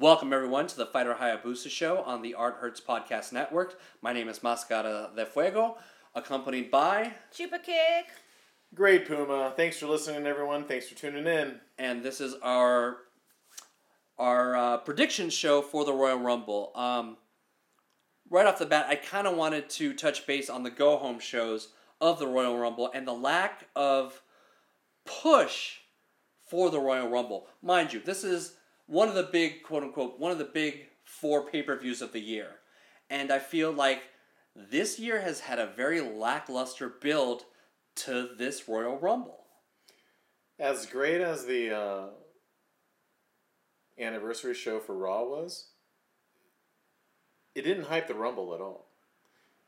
Welcome, everyone, to the Fighter Hayabusa Show on the Art Hurtz Podcast Network. My name is Mascara de Fuego, accompanied by, Chupakick. Great, Puma. Thanks for listening, everyone. Thanks for tuning in. and this is our our uh, prediction show for the Royal Rumble. Um, right off the bat, I kind of wanted to touch base on the go home shows of the Royal Rumble and the lack of push for the Royal Rumble. Mind you, this is one of the big quote unquote one of the big four pay per views of the year, and I feel like this year has had a very lackluster build to this Royal Rumble. As great as the uh, anniversary show for Raw was, it didn't hype the Rumble at all.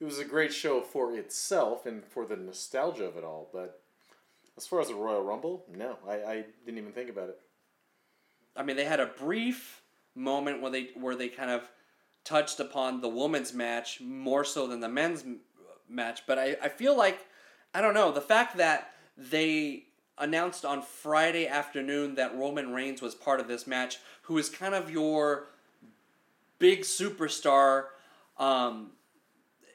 It was a great show for itself and for the nostalgia of it all, but as far as the Royal Rumble, no, I, I didn't even think about it. I mean, they had a brief moment where they where they kind of touched upon the women's match more so than the men's match. But I, I feel like I don't know the fact that they announced on Friday afternoon that Roman Reigns was part of this match, who is kind of your big superstar. Um,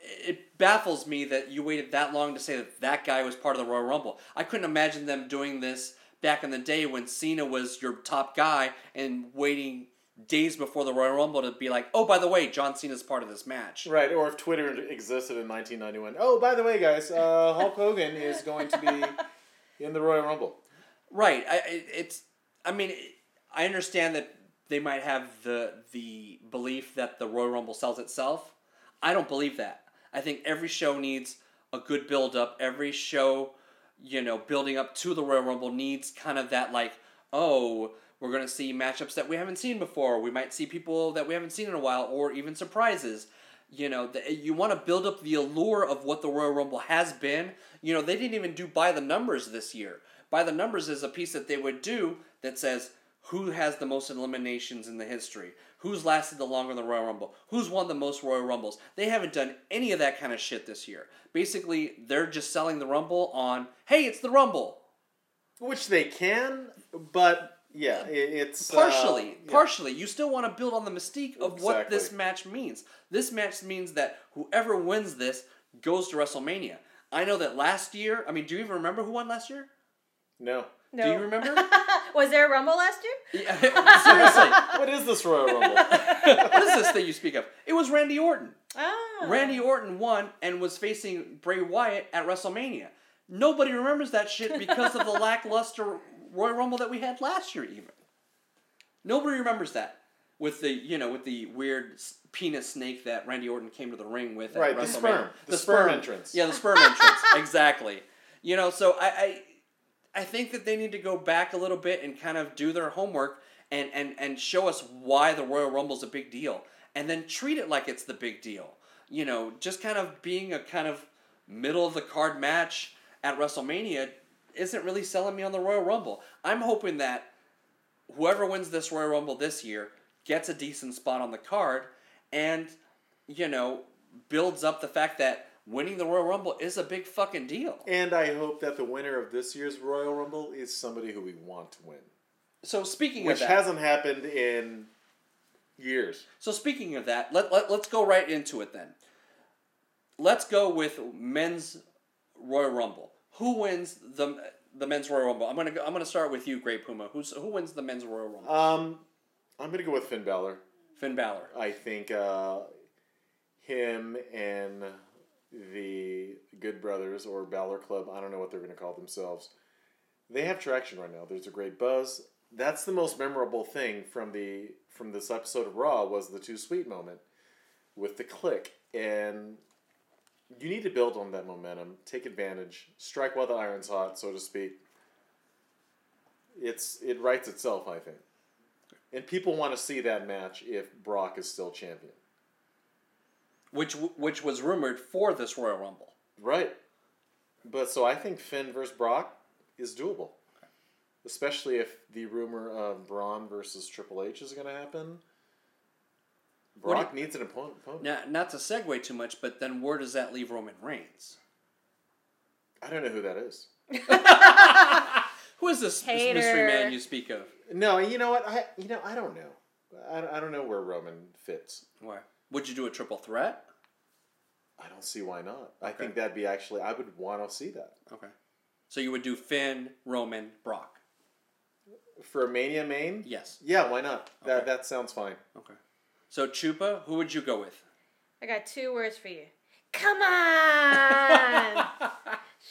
it baffles me that you waited that long to say that that guy was part of the Royal Rumble. I couldn't imagine them doing this back in the day when Cena was your top guy and waiting days before the Royal Rumble to be like, oh, by the way, John Cena's part of this match. Right, or if Twitter existed in 1991. Oh, by the way, guys, uh, Hulk Hogan is going to be in the Royal Rumble. Right. I, I- it's. I mean, I understand that they might have the the belief that the Royal Rumble sells itself. I don't believe that. I think every show needs a good build up. Every show, you know, building up to the Royal Rumble needs kind of that like, oh, we're gonna see matchups that we haven't seen before. We might see people that we haven't seen in a while, or even surprises. You know, the, you want to build up the allure of what the Royal Rumble has been. You know, they didn't even do by the numbers this year. By the numbers is a piece that they would do that says who has the most eliminations in the history, who's lasted the longer in the Royal Rumble, who's won the most Royal Rumbles. They haven't done any of that kind of shit this year. Basically, they're just selling the Rumble on, hey, it's the Rumble. Which they can, but yeah, it, it's uh, Partially, yeah. partially. You still want to build on the mystique of what this match means. This match means that whoever wins this goes to WrestleMania. I know that last year, I mean, do you even remember who won last year? No. No. Do you remember? Was there a rumble last year? Yeah, Seriously. What is this Royal Rumble? what is this that you speak of? It was Randy Orton. Ah. Randy Orton won and was facing Bray Wyatt at WrestleMania. Nobody remembers that shit because of the lackluster Royal Rumble that we had last year. Even nobody remembers that with the you know with the weird penis snake that Randy Orton came to the ring with. At Right, the WrestleMania. sperm. The sperm entrance. Yeah, the sperm entrance. Exactly. You know, so I, I I think that they need to go back a little bit and kind of do their homework and, and, and show us why the Royal Rumble's a big deal. And then treat it like it's the big deal. You know, just kind of being a kind of middle of the card match at WrestleMania isn't really selling me on the Royal Rumble. I'm hoping that whoever wins this Royal Rumble this year gets a decent spot on the card and, you know, builds up the fact that winning the Royal Rumble is a big fucking deal. and I hope that the winner of this year's Royal Rumble is somebody who we want to win, So speaking which of that, hasn't happened in years. so speaking of that, let, let let's go right into it then. Let's go with men's Royal Rumble. Who wins the the men's Royal Rumble? I'm gonna go, I'm gonna start with you, Great Puma. Who's who wins the men's Royal Rumble? Um, I'm gonna go with Finn Balor. Finn Balor. I think uh, him and the Good Brothers or Balor Club, I don't know what they're going to call themselves. They have traction right now. There's a great buzz. That's the most memorable thing from the from this episode of Raw was the too sweet moment with the Kliq and you need to build on that momentum, take advantage, strike while the iron's hot, so to speak. It's it writes itself, I think. And people want to see that match if Brock is still champion. Which which was rumored for this Royal Rumble. Right. But so I think Finn versus Brock is doable. Especially if the rumor of Braun versus Triple H is going to happen. What do Brock needs an opponent. opponent. Now, not to segue too much, but then where does that leave Roman Reigns? I don't know who that is. Who is this, this mystery man you speak of? No, you know what? I you know I don't know. I, I don't know where Roman fits. Why? Would you do a triple threat? I don't see why not. I Okay. think that'd be actually. I would want to see that Okay. So you would do Finn, Roman, Brock. for a Mania main. Yes. Yeah, why not? That that sounds fine. Okay. So Chupa, who would you go with? I got two words for you. Come on!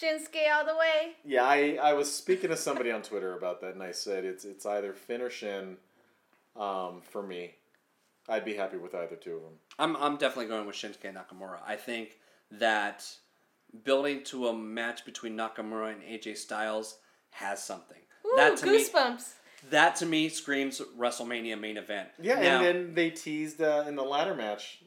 Shinsuke all the way. Yeah, I, I was speaking to somebody on Twitter about that, and I said it's it's either Finn or Shin. Um, for me, I'd be happy with either two of them. I'm I'm definitely going with Shinsuke Nakamura. I think that building to a match between Nakamura and AJ Styles has something. Ooh, that to me goosebumps. that to me screams WrestleMania main event. Yeah, Now, and then they teased uh, in the ladder match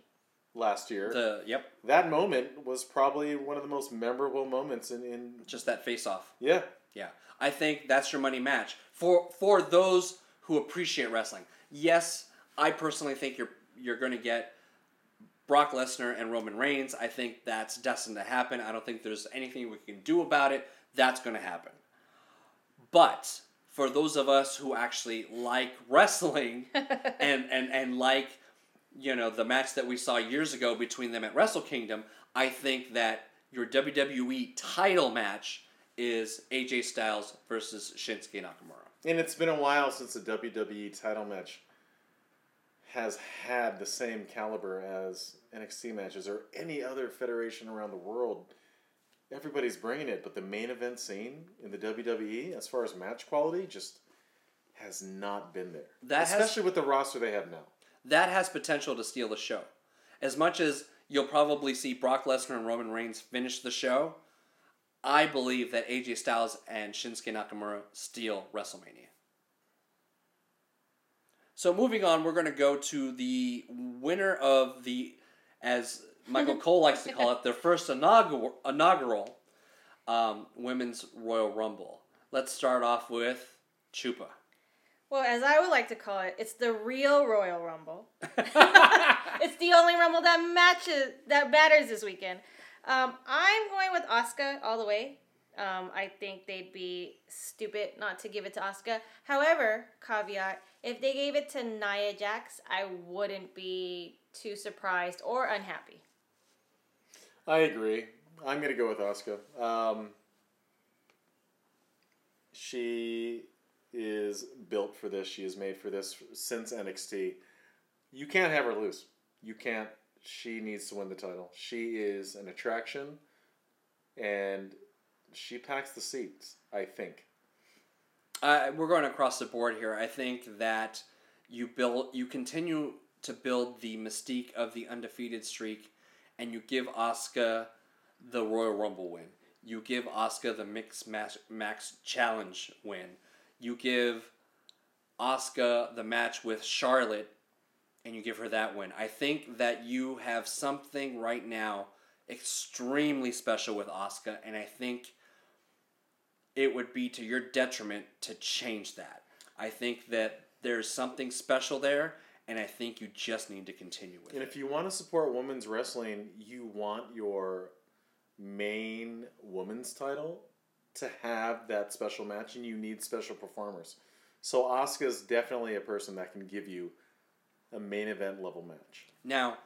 last year. the yep, that moment was probably one of the most memorable moments in, in just that face off. yeah. Yeah, I think that's your money match for for those who appreciate wrestling. Yes, I personally think you're you're going to get Brock Lesnar and Roman Reigns. I think that's destined to happen. I don't think there's anything we can do about it. That's going to happen. But for those of us who actually like wrestling and, and, and like you know the match that we saw years ago between them at Wrestle Kingdom, I think that your WWE title match is AJ Styles versus Shinsuke Nakamura. And it's been a while since the WWE title match has had the same caliber as NXT matches or any other federation around the world. Everybody's bringing it, but the main event scene in the WWE, as far as match quality, just has not been there. That has- Especially with the roster they have now. That has potential to steal the show. As much as you'll probably see Brock Lesnar and Roman Reigns finish the show, I believe that AJ Styles and Shinsuke Nakamura steal WrestleMania. So moving on, we're going to go to the winner of the, as Michael Cole likes to call it, their first inaugural, inaugural um, Women's Royal Rumble. Let's start off with Chupa. Well, as I would like to call it, it's the real Royal Rumble. it's the only Rumble that matches that matters this weekend. Um, I'm going with Asuka all the way. Um, I think they'd be stupid not to give it to Asuka. However, caveat: if they gave it to Nia Jax, I wouldn't be too surprised or unhappy. I agree. I'm gonna go with Asuka. Um, she is built for this. She is made for this since NXT. You can't have her lose. You can't. She needs to win the title. She is an attraction, and she packs the seats. I think. Uh, we're going across the board here. I think that you build, you continue to build the mystique of the undefeated streak, and you give Asuka the Royal Rumble win. You give Asuka the Mixed Match, Match Challenge win. You give Asuka the match with Charlotte, and you give her that win. I think that you have something right now extremely special with Asuka, and I think it would be to your detriment to change that. I think that there's something special there, and I think you just need to continue with And it. if you want to support women's wrestling, you want your main women's title to have that special match, and you need special performers. So Asuka's definitely a person that can give you a main event level match. Now,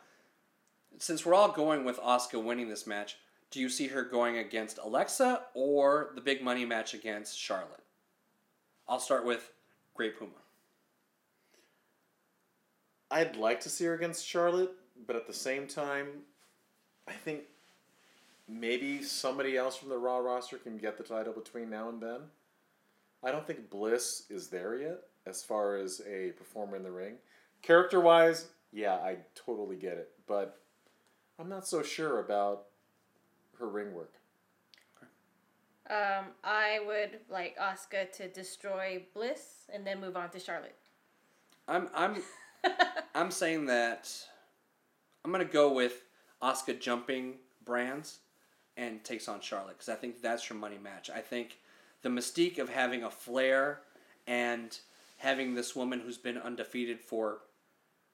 since we're all going with Asuka winning this match, do you see her going against Alexa or the big money match against Charlotte? I'll start with Great Puma. I'd like to see her against Charlotte, but at the same time, I think maybe somebody else from the Raw roster can get the title between now and then. I don't think Bliss is there yet as far as a performer in the ring. Character wise, yeah, I totally get it, but I'm not so sure about her ring work. Um, I would like Asuka to destroy Bliss and then move on to Charlotte. I'm I'm I'm saying that I'm gonna go with Asuka jumping brands and takes on Charlotte because I think that's your money match. I think the mystique of having a flair and having this woman who's been undefeated for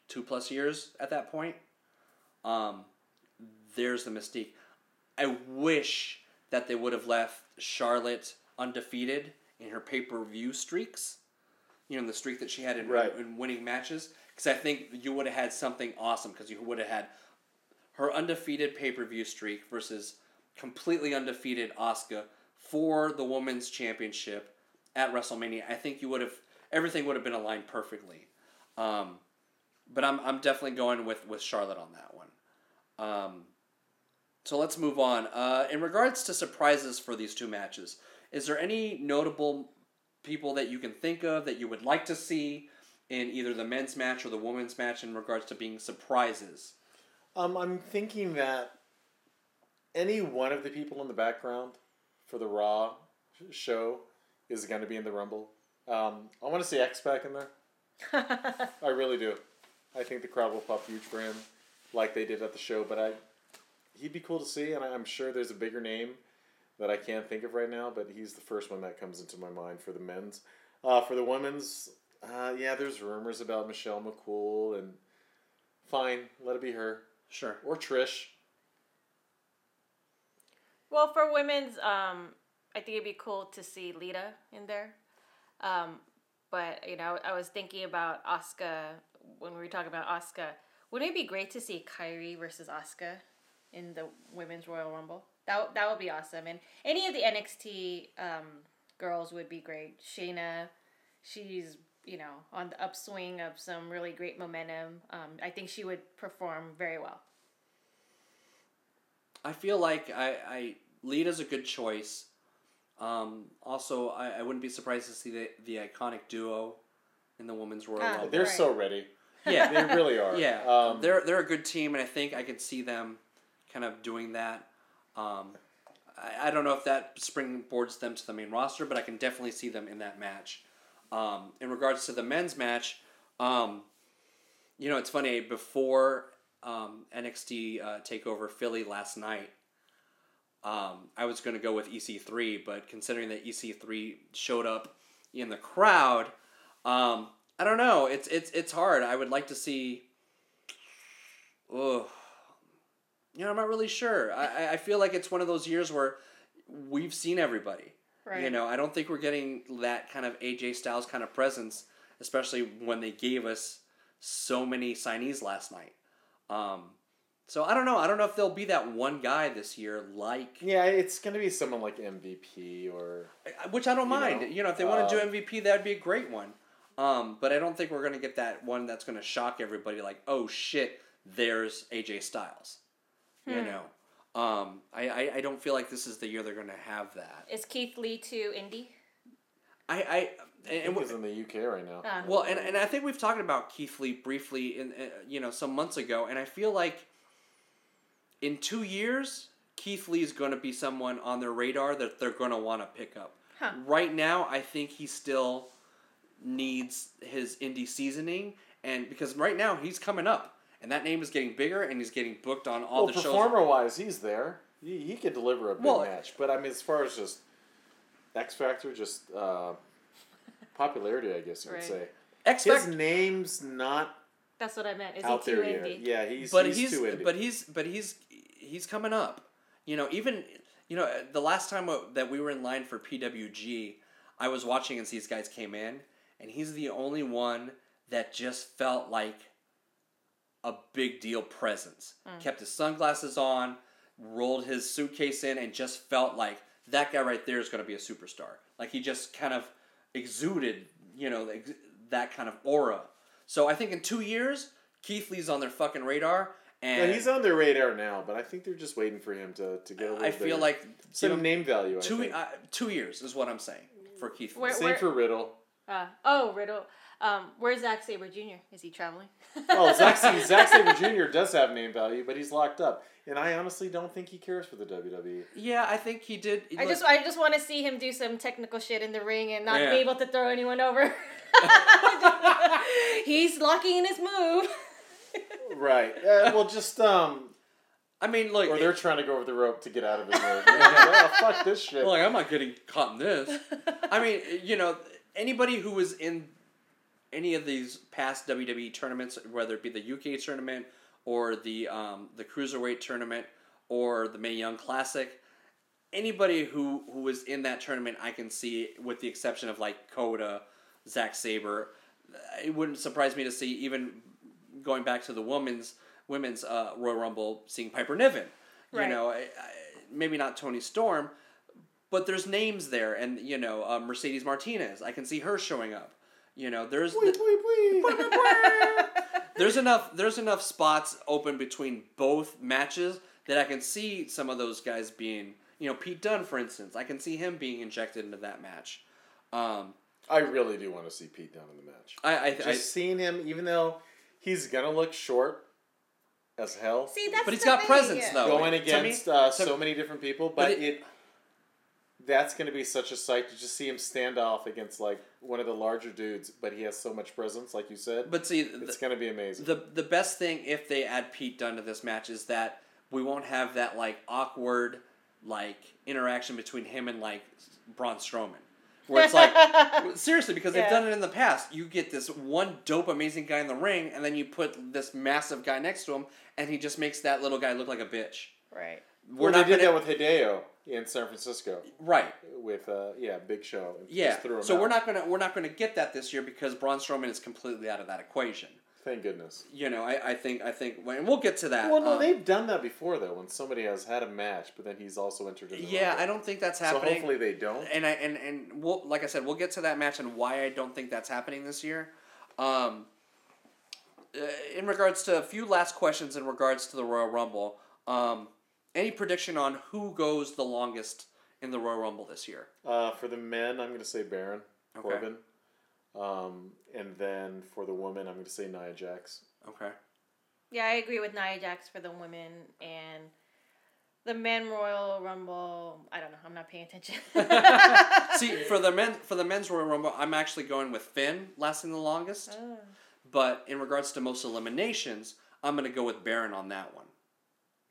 two plus years at that point, um, there's the mystique. I wish that they would have left Charlotte undefeated in her pay per view streaks. You know, in the streak that she had in, Right. in winning matches. because I think you would have had something awesome because you would have had her undefeated pay per view streak versus completely undefeated Asuka for the women's championship at WrestleMania. I think you would have everything would have been aligned perfectly. Um, but I'm I'm definitely going with with Charlotte on that one. Um, so let's move on. Uh, in regards to surprises for these two matches, is there any notable people that you can think of that you would like to see in either the men's match or the women's match in regards to being surprises? Um, I'm thinking that any one of the people in the background for the Raw show is going to be in the Rumble. Um, I want to see X Pac in there. I really do. I think the crowd will pop huge for him, like they did at the show. But I, he'd be cool to see, and I'm sure there's a bigger name that I can't think of right now. But he's the first one that comes into my mind for the men's. Uh, for the women's, uh, yeah, there's rumors about Michelle McCool, and fine, let it be her Sure. or Trish. Well, for women's, um, I think it'd be cool to see Lita in there. Um, but you know, I was thinking about Asuka when we were talking about Asuka. Wouldn't it be great to see Kairi versus Asuka in the women's Royal Rumble? That that would be awesome. And any of the NXT um, girls would be great. Shayna, she's you know on the upswing of some really great momentum. Um, I think she would perform very well. I feel like I, I Lita's a good choice. Um, also, I, I wouldn't be surprised to see the, the iconic duo in the women's Royal Ah, Rumble. They're Right. so ready. Yeah, They really are. yeah. Um, they're they're a good team, and I think I could see them kind of doing that. Um, I, I don't know if that springboards them to the main roster, but I can definitely see them in that match. Um, in regards to the men's match, um, you know, it's funny before um, NXT uh, Takeover Philly last night. Um, I was going to go with EC3, but considering that EC3 showed up in the crowd, um, I don't know. It's it's it's hard. I would like to see. Oh, you know, I'm not really sure. I I- I feel like it's one of those years where we've seen everybody. Right. You know, I don't think we're getting that kind of AJ Styles kind of presence, especially when they gave us so many signees last night. Um, so I don't know. I don't know if there'll be that one guy this year like yeah, it's gonna be someone like MVP or which I don't You mind. know, you know, if they want to do MVP, that'd be a great one. Um, but I don't think we're gonna get that one that's gonna shock everybody. Like, oh shit, there's AJ Styles. You Hmm. know, um, I, I I don't feel like this is the year they're gonna have that. Is Keith Lee to indie? I I I and, think and he's in the UK right now. Ah. well, and, and I think we've talked about Keith Lee briefly in uh, you know some months ago, and I feel like in two years, Keith Lee is going to be someone on their radar that they're going to want to pick up. Huh. Right now, I think he still needs his indie seasoning, and because right now he's coming up, and that name is getting bigger, and he's getting booked on all well, the shows. performer wise, he's there. He, he could deliver a big Well, match. But I mean, as far as just X Factor, just uh, popularity, I guess you Right. could say. X His name's not That's what I meant. Is out he too there yet. Yeah, he's but he's, he's, too indie. but he's but he's he's coming up. You know, even you know the last time that we were in line for PWG, I was watching as these guys came in, and he's the only one that just felt like a big deal presence. Kept his sunglasses on, rolled his suitcase in, and just felt like that guy right there is going to be a superstar. Like he just kind of exuded, you know, ex- that kind of aura. So I think in two years, Keith Lee's on their fucking radar, yeah, he's on their radar now. But I think they're just waiting for him to, to get a little I feel bigger. like some give him name value. I two think. uh, two years is what I'm saying for Keith. Lee. Where- Same for Riddle. Uh, oh, Riddle. Um, where's Zack Sabre Jr.? Is he traveling? well, Zack, Zack Sabre Jr. does have name value, but he's locked up, and I honestly don't think he cares for the. WWE. Yeah, I think he did. I look, just I just want to see him do some technical shit in the ring and not Yeah. be able to throw anyone over. He's locking in his move. Right. Uh, well, just um, I mean, look, or they're trying to go over the rope to get out of his move. oh, fuck this shit. Like I'm not getting caught in this. I mean, you know, anybody who was in any of these past WWE tournaments, whether it be the UK tournament or the um, the cruiserweight tournament or the Mae Young Classic, anybody who who was in that tournament, I can see, with the exception of like Kota, Zack Sabre. It wouldn't surprise me to see even going back to the women's women's uh, Royal Rumble, seeing Piper Niven. You Right. know, I, I, maybe not Toni Storm, but there's names there, and you know, uh, Mercedes Martinez. I can see her showing up. You know, there's Wee, the- wee, wee. there's enough there's enough spots open between both matches that I can see some of those guys being. You know, Pete Dunne, for instance, I can see him being injected into that match. Um, I really do want to see Pete Dunne in the match. I, I, Just I seeing him, even though he's gonna look short as hell, See, that's But he's got thing, presence, yeah. though. going to me- against uh, to- so many different people, But but, it- it, that's gonna be such a sight to just see him stand off against like one of the larger dudes, but he has so much presence, like you said. but see, it's gonna be amazing. the the best thing if they add Pete Dunne to this match is that we won't have that like awkward like interaction between him and like Braun Strowman. Where it's like seriously because they've done it in the past. You get this one dope amazing guy in the ring and then you put this massive guy next to him and he just makes that little guy look like a bitch. Right. We're well, not they did gonna, that with Hideo in San Francisco right. with uh, yeah, Big Show. Yeah. So out. we're not gonna we're not gonna get that this year because Braun Strowman is completely out of that equation. Thank goodness. You know, I, I think I think and we'll get to that. Well, no, um, they've done that before though. When somebody has had a match, but then he's also entered. Yeah. I don't think that's happening. So hopefully they don't. and I and and we'll like I said, we'll get to that match and why I don't think that's happening this year. Um, uh, in regards to a few last questions in regards to the Royal Rumble, um, any prediction on who goes the longest in the Royal Rumble this year? Uh, for the men, I'm going to say Baron Okay. Corbin, um, and then for the women, I'm going to say Nia Jax. Okay. Yeah, I agree with Nia Jax for the women and the men Royal Rumble. I don't know. I'm not paying attention. See, for the men for the men's Royal Rumble, I'm actually going with Finn lasting the longest. Oh. But in regards to most eliminations, I'm going to go with Baron on that one.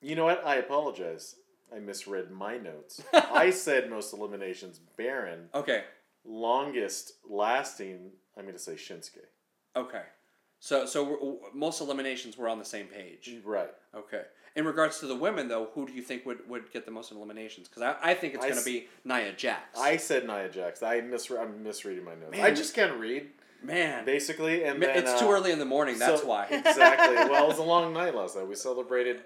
You know what? I apologize. I misread my notes. I said most eliminations Baron. Okay. Longest lasting, I'm going to say Shinsuke. Okay. So so most eliminations were on the same page. Right. Okay. In regards to the women, though, who do you think would, would get the most eliminations? Because I, I think it's going to be Nia Jax. I said Nia Jax. I misre- I'm misreading my notes. Man. I just can't read, Man, basically. And Ma- then, it's uh, too early in the morning. That's so- why. exactly. Well, it was a long night last night. We celebrated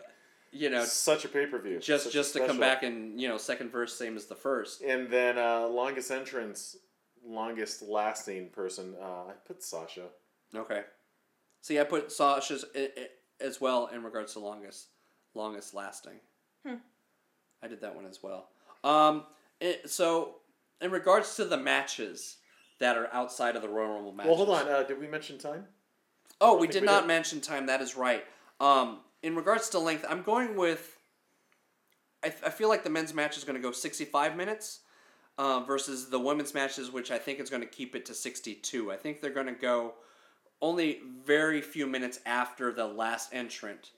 You know, such a pay per view. just just to come back and you know second verse same as the first. And then uh, longest entrance, longest lasting person. Uh, I put Sasha. Okay. See, I put Sasha's i- i- as well in regards to longest longest lasting. Hmm. I did that one as well. Um, it, so in regards to the matches that are outside of the Royal Rumble matches. Well, hold on. Uh, did we mention time? Oh, we did we not did. mention time. That is right. Um, in regards to length, I'm going with. I, I feel like the men's match is going to go 65 minutes uh, versus the women's matches, which I think is going to keep it to 62. I think they're going to go only very few minutes after the last entrant.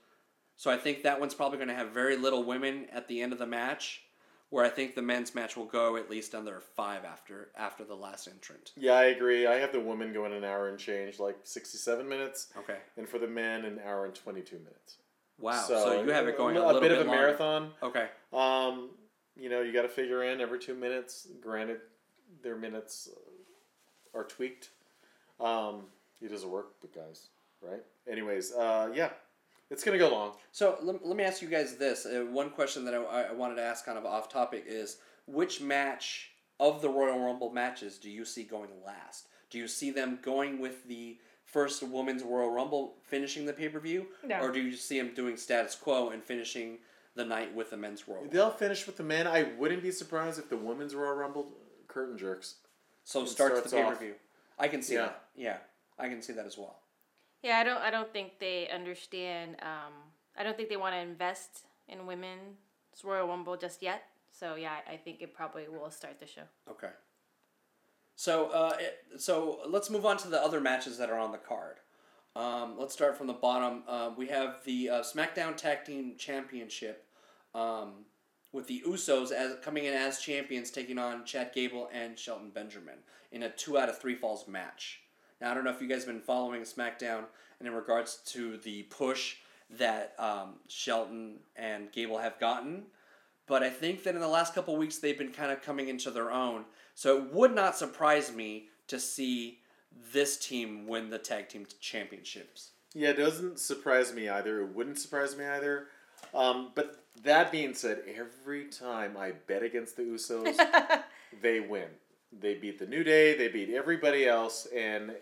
So I think that one's probably going to have very little women at the end of the match, where I think the men's match will go at least under five after after the last entrant. Yeah, I agree. I have the women going an hour and change, like sixty-seven minutes, Okay. and for the men, an hour and twenty-two minutes. Wow. So, you have it going a, a, bit bit of a longer. marathon. Okay. Um, you know, you got to figure in every two minutes. Granted, their minutes are tweaked. Um, it doesn't work, but guys, right? Anyways, uh, yeah, it's gonna go long. So let, let me ask you guys this. Uh, one question that I, I wanted to ask kind of off topic is which match of the Royal Rumble matches do you see going last? Do you see them going with the first Women's Royal Rumble finishing the pay per view? No. Or do you see them doing status quo and finishing the night with the Men's Royal They'll finish with the men. I wouldn't be surprised if the women's Royal Rumble curtain jerks. So it starts, the pay per view. I can see Yeah. that. Yeah. I can see that as well. Yeah, I don't. I don't think they understand. Um, I don't think they want to invest in women's Royal Rumble just yet. So yeah, I I think it probably will start the show. Okay. So, uh, it, so let's move on to the other matches that are on the card. Um, let's start from the bottom. Uh, we have the uh, SmackDown Tag Team Championship um, with the Usos as coming in as champions, taking on Chad Gable and Shelton Benjamin in a two out of three falls match. Now, I don't know if you guys have been following SmackDown and in regards to the push that um, Shelton and Gable have gotten but I think that in the last couple weeks they've been kind of coming into their own. So it would not surprise me to see this team win the tag team championships. Yeah, it doesn't surprise me either. It wouldn't surprise me either. Um, but that being said, every time I bet against the Usos, they win. They beat the New Day, they beat everybody else, and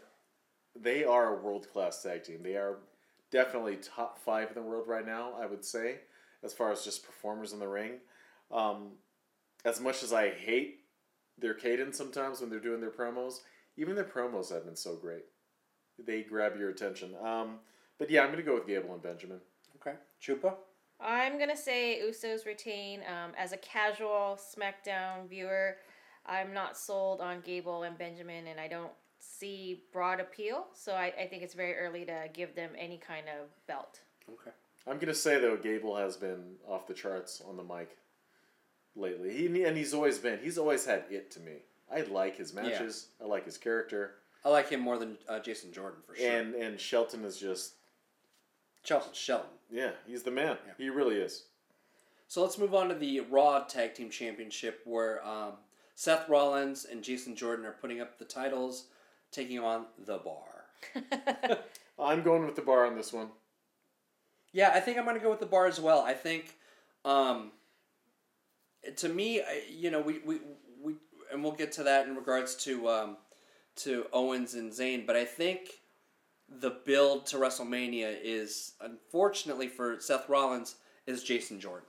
they are a world class tag team. They are definitely top five in the world right now, I would say, as far as just performers in the ring. Um, as much as I hate their cadence sometimes when they're doing their promos, even their promos have been so great. They grab your attention. Um, but yeah, I'm going to go with Gable and Benjamin. Okay. Chupa? I'm gonna say Usos retain. Um, as a casual SmackDown viewer, I'm not sold on Gable and Benjamin, and I don't see broad appeal. So I, I think it's very early to give them any kind of belt. Okay. I'm going to say, though, Gable has been off the charts on the mic lately. He, and he's always been, he's always had it to me. I like his matches, I like his character. I like him more than uh, Jason Jordan for sure. And, and Shelton is just, Shelton Shelton. yeah, he's the man. Yeah. He really is. So let's move on to the Raw Tag Team Championship, where um, Seth Rollins and Jason Jordan are putting up the titles, taking on the Bar. I'm going with the bar on this one. Yeah, I think I'm going to go with the Bar as well. I think, um, to me, I- you know, we, we, we and we'll get to that in regards to um, to Owens and Zayn, but I think the build to WrestleMania is unfortunately for Seth Rollins is Jason Jordan.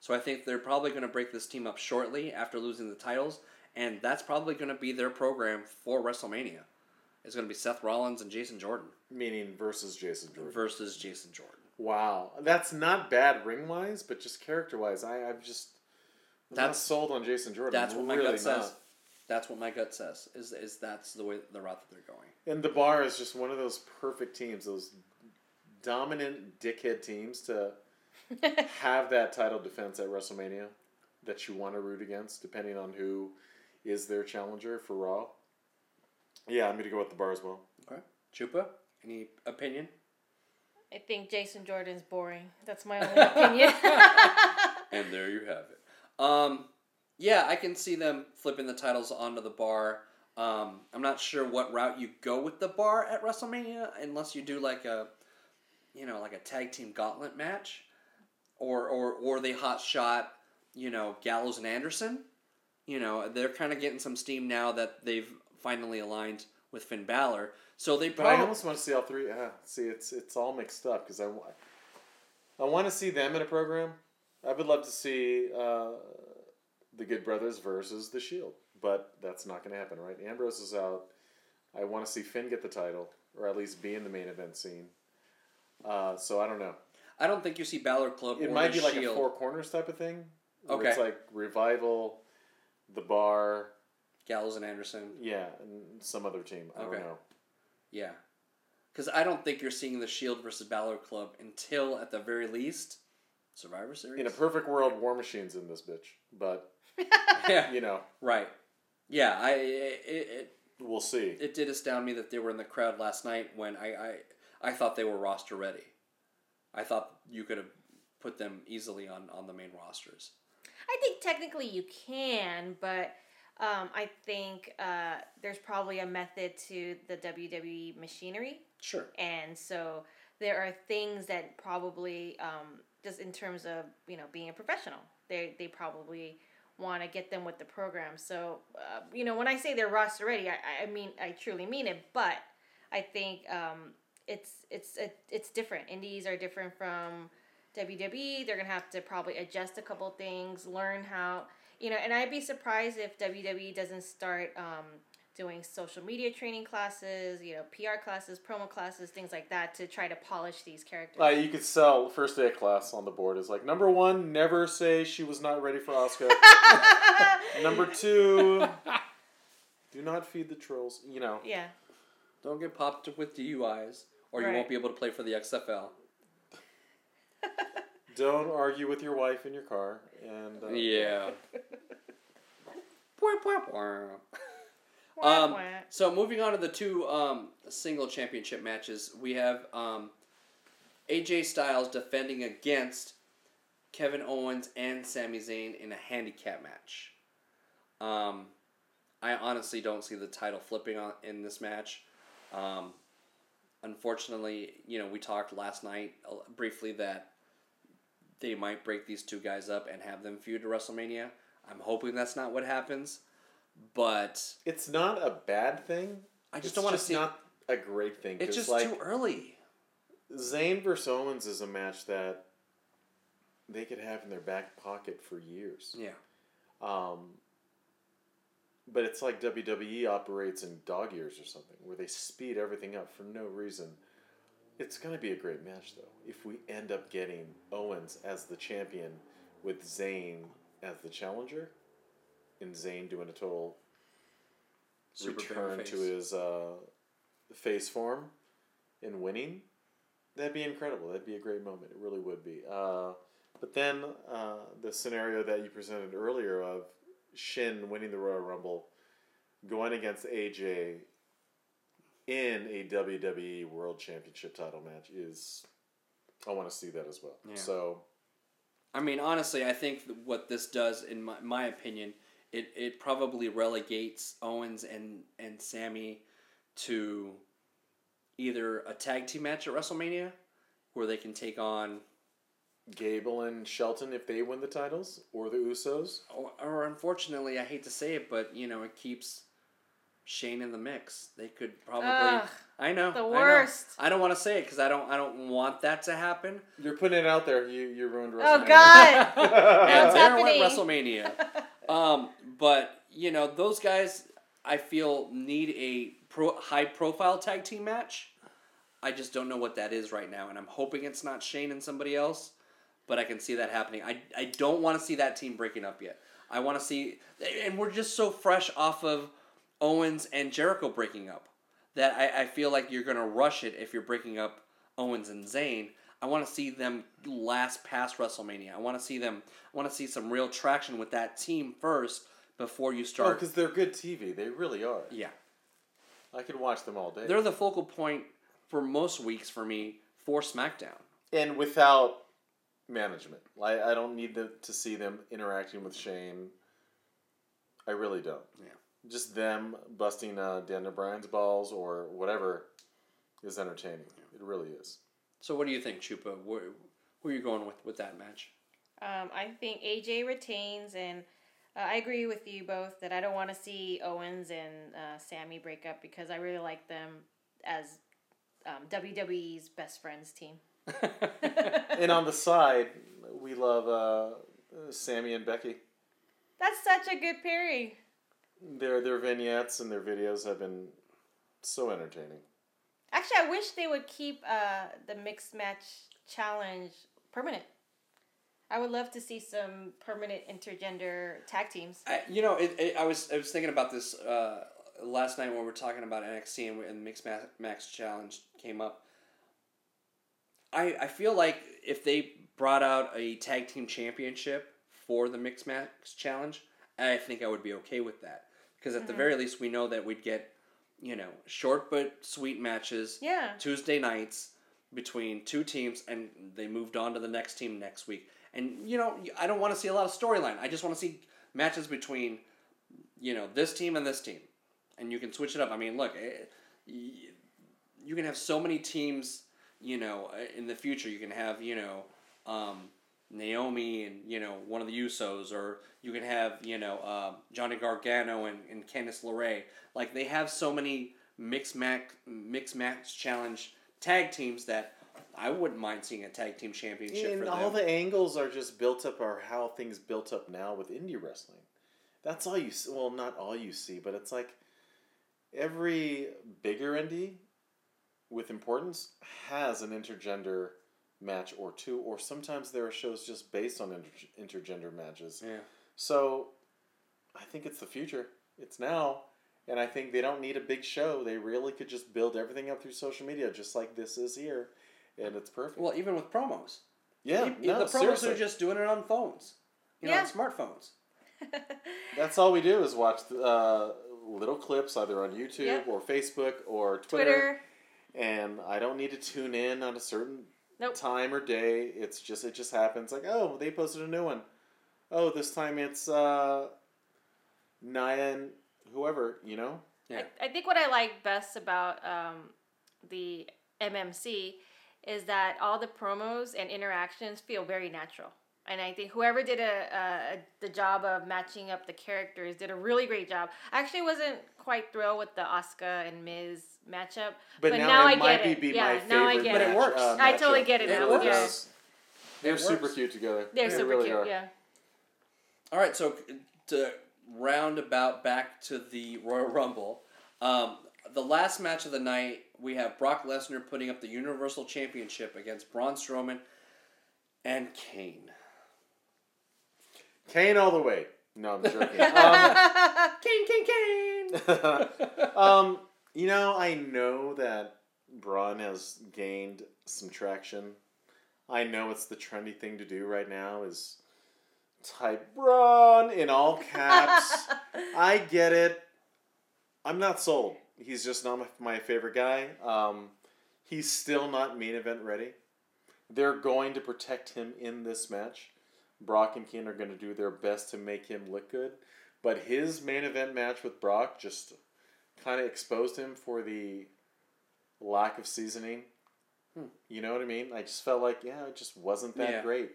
So I think they're probably going to break this team up shortly after losing the titles, and that's probably going to be their program for WrestleMania. It's going to be Seth Rollins and Jason Jordan Meaning versus Jason Jordan. versus Jason Jordan. Wow, that's not bad ring wise, but just character wise, I I'm just I'm not That's- sold on Jason Jordan. That's what my Really gut says. not. That's what my gut says. Is is that's the way the route that they're going. And the bar is just one of those perfect teams, those dominant dickhead teams to have that title defense at WrestleMania that you want to root against, depending on who is their challenger for Raw. Yeah, I'm gonna go with the bar as well. Okay, Chupa, any opinion? I think Jason Jordan's boring. That's my only opinion. And there you have it. Um, yeah, I can see them flipping the titles onto the bar. Um, I'm not sure what route you go with the bar at WrestleMania, unless you do like a, you know, like a tag team gauntlet match, or or or they hot shot, you know, Gallows and Anderson. You know, they're kind of getting some steam now that they've finally aligned with Finn Balor. So they But I probably almost want to see all three. Ah, see, it's it's all mixed up because I, I want to see them in a program. I would love to see uh, the Good Brothers versus the Shield, but that's not going to happen, right? Ambrose is out. I want to see Finn get the title, or at least be in the main event scene. Uh, so I don't know. I don't think you see Balor Club. It might be like a four corners type of thing. where Okay. It's like revival, the bar, Gallows and Anderson. yeah, and some other team. I Okay. don't know. Yeah. Because I don't think you're seeing the Shield versus Balor Club until, at the very least, Survivor Series. In a perfect world, War Machine's in this bitch, but yeah. you know, Right. Yeah. I it, it we'll see. it did astound me that they were in the crowd last night when I I, I thought they were roster ready. I thought you could have put them easily on on the main rosters. I think technically you can, but um, I think uh, there's probably a method to the WWE machinery. Sure. and so there are things that probably um, just in terms of you know being a professional. They they probably want to get them with the program. So uh, you know when i say they're roster ready I, I mean i truly mean it but i think um, it's it's it, it's different. Indies are different from wwe they're gonna have to probably adjust a couple things learn how you know and i'd be surprised if wwe doesn't start um, doing social media training classes, you know, PR classes, promo classes, things like that to try to polish these characters. Uh, you could sell first day of class on the board is like number one, never say she was not ready for Asuka. number two, do not feed the trolls. You know, yeah. Don't get popped with DUIs, or you won't be able to play for the XFL. don't argue with your wife in your car. And uh, Yeah. Um, so moving on to the two um, single championship matches, we have um, AJ Styles defending against Kevin Owens and Sami Zayn in a handicap match. Um, I honestly don't see the title flipping on in this match. Um, unfortunately, you know, we talked last night uh, briefly that they might break these two guys up and have them feud to WrestleMania. I'm hoping that's not what happens, but It's not a bad thing. I just It's don't want to see. not a great thing. It's just like too early. Zayn versus Owens is a match that they could have in their back pocket for years. Yeah. Um, but it's like WWE operates in dog years or something, where they speed everything up for no reason. It's going to be a great match, though. If we end up getting Owens as the champion with Zayn as the challenger, and Zayn doing a total Super return to his uh, face form and winning, that'd be incredible. That'd be a great moment. It really would be. Uh, but then uh, the scenario that you presented earlier of Shin winning the Royal Rumble, going against AJ in a WWE World Championship title match is, I want to see that as well. Yeah. So I mean, honestly, I think what this does, in my, my opinion, it, it probably relegates Owens and, and Sami to either a tag team match at WrestleMania where they can take on, Gable and Shelton if they win the titles, or the Usos. or, or unfortunately, I hate to say it, but, you know, it keeps Shane in the mix. They could probably. Ugh, I know. the I know. worst. I don't want to say it because I don't, I don't want that to happen. You're putting it out there. You you ruined oh, WrestleMania. Oh God! and What's there happening? went WrestleMania. Um, but you know those guys, I feel need a pro, high profile tag team match. I just don't know what that is right now, and I'm hoping it's not Shane and somebody else. But I can see that happening. I, I don't want to see that team breaking up yet. I want to see, and we're just so fresh off of Owens and Jericho breaking up that I, I feel like you're gonna rush it if you're breaking up Owens and Zayn. I want to see them last past WrestleMania. I want to see them. I want to see some real traction with that team first before you Oh, start. because they're good TV. They really are. yeah, I could watch them all day. they're the focal point for most weeks for me for SmackDown. and without management. I, I don't need to, to see them interacting with Shane. I really don't. Yeah. Just them busting uh, Daniel Bryan's balls or whatever is entertaining. It really is. So what do you think, Chupa? Where, where are you going with, with that match? Um, I think AJ retains, and uh, I agree with you both that I don't want to see Owens and uh, Sami break up because I really like them as um, WWE's best friends team. And on the side, we love uh, Sami and Becky. That's such a good pairing. Their their vignettes and their videos have been so entertaining. Actually, I wish they would keep uh, the mixed match challenge permanent. I would love to see some permanent intergender tag teams. I, you know, it, it, I was I was thinking about this uh, last night when we were talking about NXT and, and Mixed Ma- Match Challenge came up. I I feel like if they brought out a tag team championship for the Mixed Match Challenge, I think I would be okay with that because at the very least we know that we'd get you know short but sweet matches Yeah. Tuesday nights between two teams, and they moved on to the next team next week. And you know, I don't want to see a lot of storyline. I just want to see matches between, you know, this team and this team, and you can switch it up. I mean, look, eh, y- you can have so many teams. You know, eh, in the future, you can have you know. Um, Naomi and you know one of the Usos, or you can have you know um, Johnny Gargano and, and Candice LeRae. Like they have so many mixed match mixed match challenge tag teams that I wouldn't mind seeing a tag team championship And for all the angles are just built up, are how things built up now with indie wrestling. That's all you see. Well, not all you see, but it's like every bigger indie with importance has an intergender match or two, or sometimes there are shows just based on inter- intergender matches. yeah. So I think it's the future. It's now. And I think they don't need a big show. They really could just build everything up through social media, just like this is here. And it's perfect. Well, even with promos, yeah, E- no, the promos seriously. are just doing it on phones, you know, Yeah. on smartphones. That's all we do is watch uh, little clips either on YouTube Yep. or Facebook or Twitter, Twitter. and I don't need to tune in on a certain Nope. time or day. It's just it just happens. Like oh, they posted a new one. Oh, this time it's uh, Nia and whoever you know. Yeah. I, I think what I like best about um, the MMC is that all the promos and interactions feel very natural. And I think whoever did a, a, the job of matching up the characters did a really great job. I actually wasn't quite thrilled with the Asuka and Miz matchup, But, but, now, now, it I might get be, it. be yeah, my now I favorite get But it. it works. uh, I totally get it It now. works. Yeah. They're It super works. cute together. They're They super really cute. are. Yeah. All right, so to round about back to the Royal Rumble, um, the last match of the night, we have Brock Lesnar putting up the Universal Championship against Braun Strowman and Kane. Kane all the way. No, I'm joking. um, Kane, Kane, Kane! um, you know, I know that Braun has gained some traction. I know it's the trendy thing to do right now is type Braun in all caps. I get it. I'm not sold. He's just not my, my favorite guy. Um, he's still not main event ready. They're going to protect him in this match. Brock and Kane are going to do their best to make him look good. But his main event match with Brock just kind of exposed him for the lack of seasoning. Hmm. You know what I mean? I just felt like, yeah, it just wasn't that Yeah. great.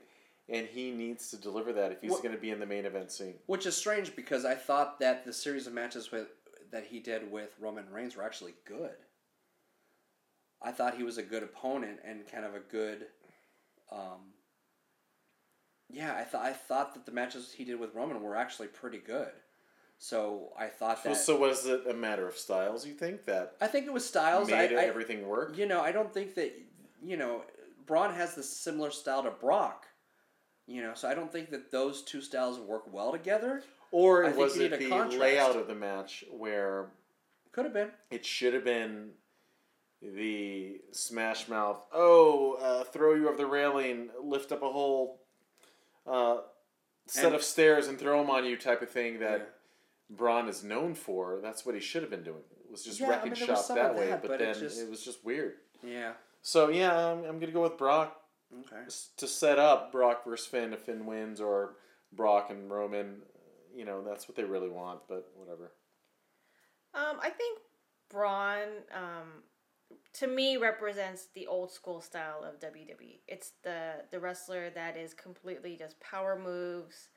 And he needs to deliver that if he's What- going to be in the main event scene. Which is strange because I thought that the series of matches with that he did with Roman Reigns were actually good. I thought he was a good opponent and kind of a good. Um, yeah, I thought I thought that the matches he did with Roman were actually pretty good. So I thought that. So was it a matter of styles, you think, that I think it was Styles. Made I, everything work? you know, I don't think that you know Braun has this similar style to Brock. You know, so I don't think that those two styles work well together. Or I was it the contrast. layout of the match where Could have been. it should have been the smash mouth, oh, uh, throw you over the railing, lift up a whole uh, set And- of stairs and throw them on you type of thing that Yeah. Braun is known for. That's what he should have been doing. It was just Yeah, I wrecking mean, shop some that way, that, but, but it then just- it was just weird. Yeah. So yeah, I'm, I'm gonna go with Brock Okay. to set up Brock versus Finn if Finn wins or Brock and Roman. You know that's what they really want, but whatever. Um, I think Braun, um, to me, represents the old school style of WWE. It's the the wrestler that is completely just power moves,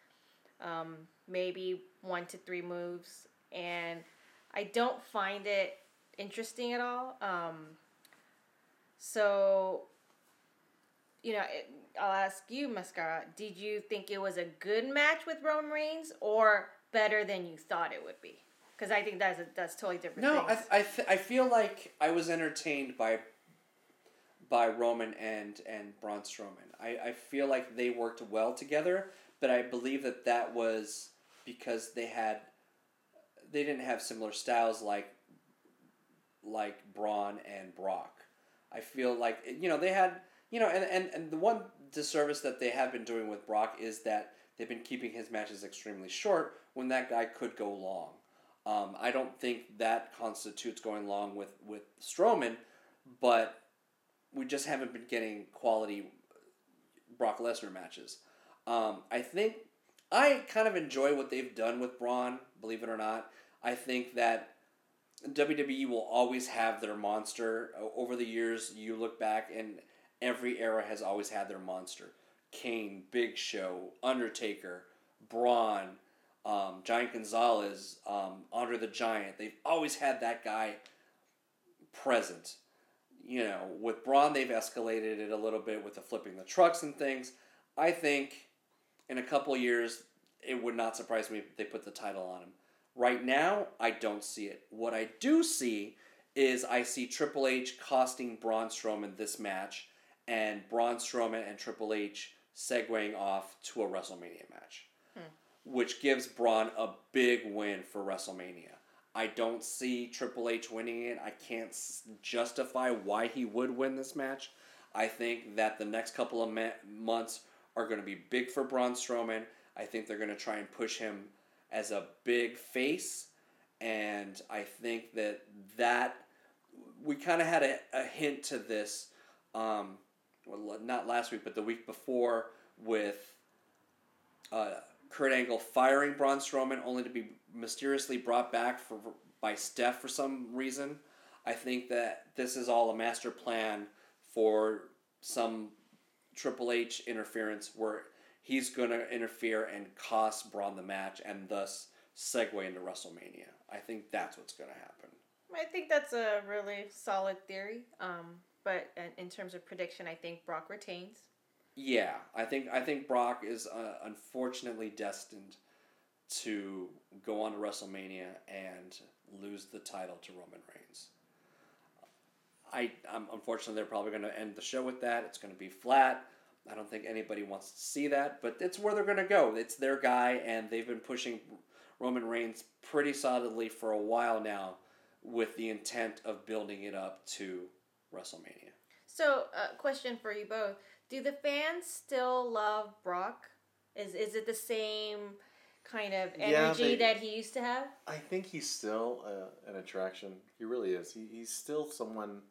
um, maybe one to three moves, and I don't find it interesting at all. Um, so, you know, it, I'll ask you, Mascara. Did you think it was a good match with Roman Reigns, or better than you thought it would be? Because I think that's a, that's totally different. No, I, things. I, th- I feel like I was entertained by by Roman and and Braun Strowman. I, I feel like they worked well together, but I believe that that was because they had they didn't have similar styles like like Braun and Brock. I feel like you know they had you know and, and, and the one disservice that they have been doing with Brock is that they've been keeping his matches extremely short when that guy could go long. Um, I don't think that constitutes going long with with Strowman, but we just haven't been getting quality Brock Lesnar matches. Um, I think I kind of enjoy what they've done with Braun. Believe it or not, I think that WWE will always have their monster. Over the years, you look back, and every era has always had their monster. Kane, Big Show, Undertaker, Braun, um, Giant Gonzalez, um, Andre the Giant. They've always had that guy present. You know, with Braun, they've escalated it a little bit with the flipping the trucks and things. I think in a couple years, it would not surprise me if they put the title on him. Right now, I don't see it. What I do see is I see Triple H costing Braun Strowman this match, and Braun Strowman and Triple H segueing off to a WrestleMania match, hmm. which gives Braun a big win for WrestleMania. I don't see Triple H winning it. I can't s- justify why he would win this match. I think that the next couple of ma- months are going to be big for Braun Strowman. I think they're going to try and push him as a big face, and I think that that we kind of had a, a hint to this, um, well, not last week, but the week before with uh, Kurt Angle firing Braun Strowman, only to be mysteriously brought back for by Steph for some reason. I think that this is all a master plan for some Triple H interference where he's going to interfere and cost Braun the match and thus segue into WrestleMania. I think that's what's going to happen. I think that's a really solid theory. Um, but in- terms of prediction, I think Brock retains. Yeah, I think I think Brock is uh, unfortunately destined to go on to WrestleMania and lose the title to Roman Reigns. I um, unfortunately they're probably going to end the show with that. It's going to be flat. I don't think anybody wants to see that, but it's where they're going to go. It's their guy, and they've been pushing Roman Reigns pretty solidly for a while now, with the intent of building it up to WrestleMania. So, uh, question for you both: Do the fans still love Brock? Is is it the same kind of Yeah, energy they- that he used to have? I think he's still uh, an attraction. He really is. He, he's still someone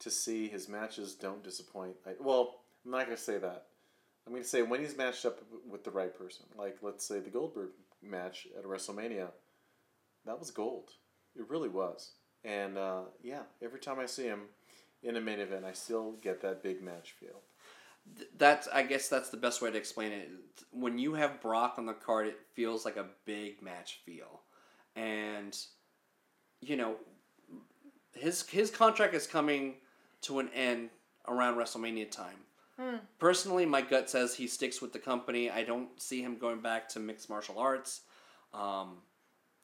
to see. His matches don't disappoint. I, well, I'm not to say that. I'm to say when he's matched up with the right person, like let's say the Goldberg match at WrestleMania, that was gold. It really was. And uh, yeah, every time I see him in a main event, I still get that big match feel. That's I guess that's the best way to explain it. When you have Brock on the card, it feels like a big match feel, and you know his his contract is coming to an end around WrestleMania time. Hmm. Personally, my gut says he sticks with the company. I don't see him going back to mixed martial arts, um,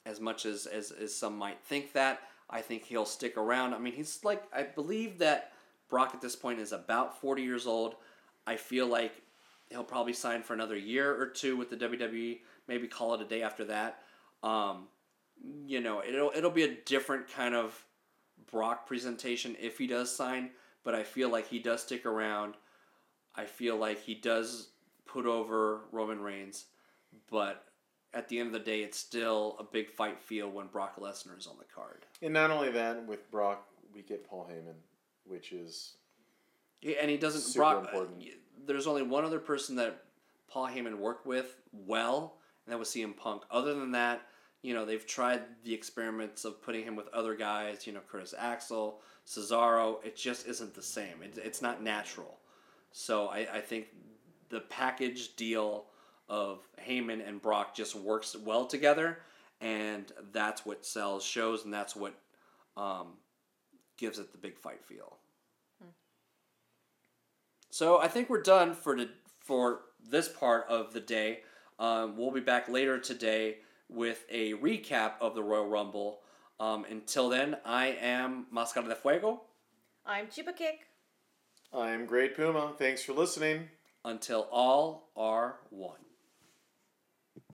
as much as, as as some might think that. I think he'll stick around. I mean, he's like I believe that Brock at this point is about forty years old. I feel like he'll probably sign for another year or two with the WWE. Maybe call it a day after that. Um, you know, it'll it'll be a different kind of Brock presentation if he does sign. But I feel like he does stick around. I feel like he does put over Roman Reigns, but at the end of the day, it's still a big fight feel when Brock Lesnar is on the card. And not only that, with Brock, we get Paul Heyman, which is Yeah, and he doesn't. Super Brock, important. there's only one other person that Paul Heyman worked with well, and that was CM Punk. Other than that, you know, they've tried the experiments of putting him with other guys. You know, Curtis Axel, Cesaro. It just isn't the same. It, it's not natural. So I, I think the package deal of Heyman and Brock just works well together, and that's what sells shows, and that's what um, gives it the big fight feel. So I think we're done for the, for this part of the day. Um, we'll be back later today with a recap of the Royal Rumble. Um, until then, I am Mascara de Fuego. I'm Chupakick. I'm Great Puma. Thanks for listening. Until all are one.